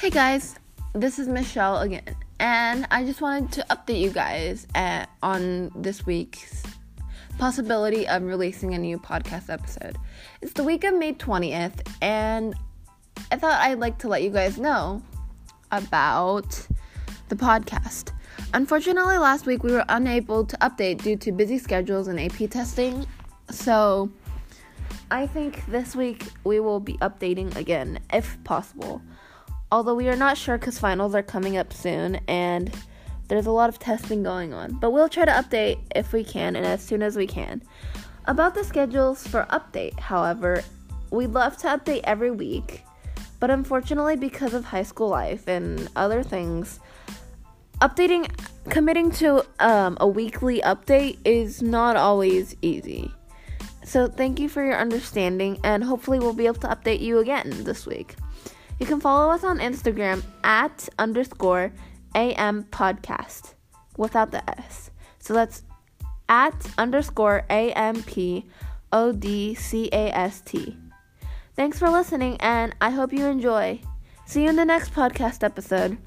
Hey guys, this is Michelle again, and I just wanted to update you guys at, on this week's possibility of releasing a new podcast episode. It's the week of May 20th, and I thought I'd like to let you guys know about the podcast. Unfortunately, last week we were unable to update due to busy schedules and AP testing, so I think this week we will be updating again if possible. Although we are not sure because finals are coming up soon and there's a lot of testing going on. But we'll try to update if we can and as soon as we can. About the schedules for update, however, we'd love to update every week, but unfortunately, because of high school life and other things, updating, committing to um, a weekly update is not always easy. So, thank you for your understanding, and hopefully, we'll be able to update you again this week. You can follow us on Instagram at underscore AM podcast without the S. So that's at underscore AMP O D C A S T. Thanks for listening, and I hope you enjoy. See you in the next podcast episode.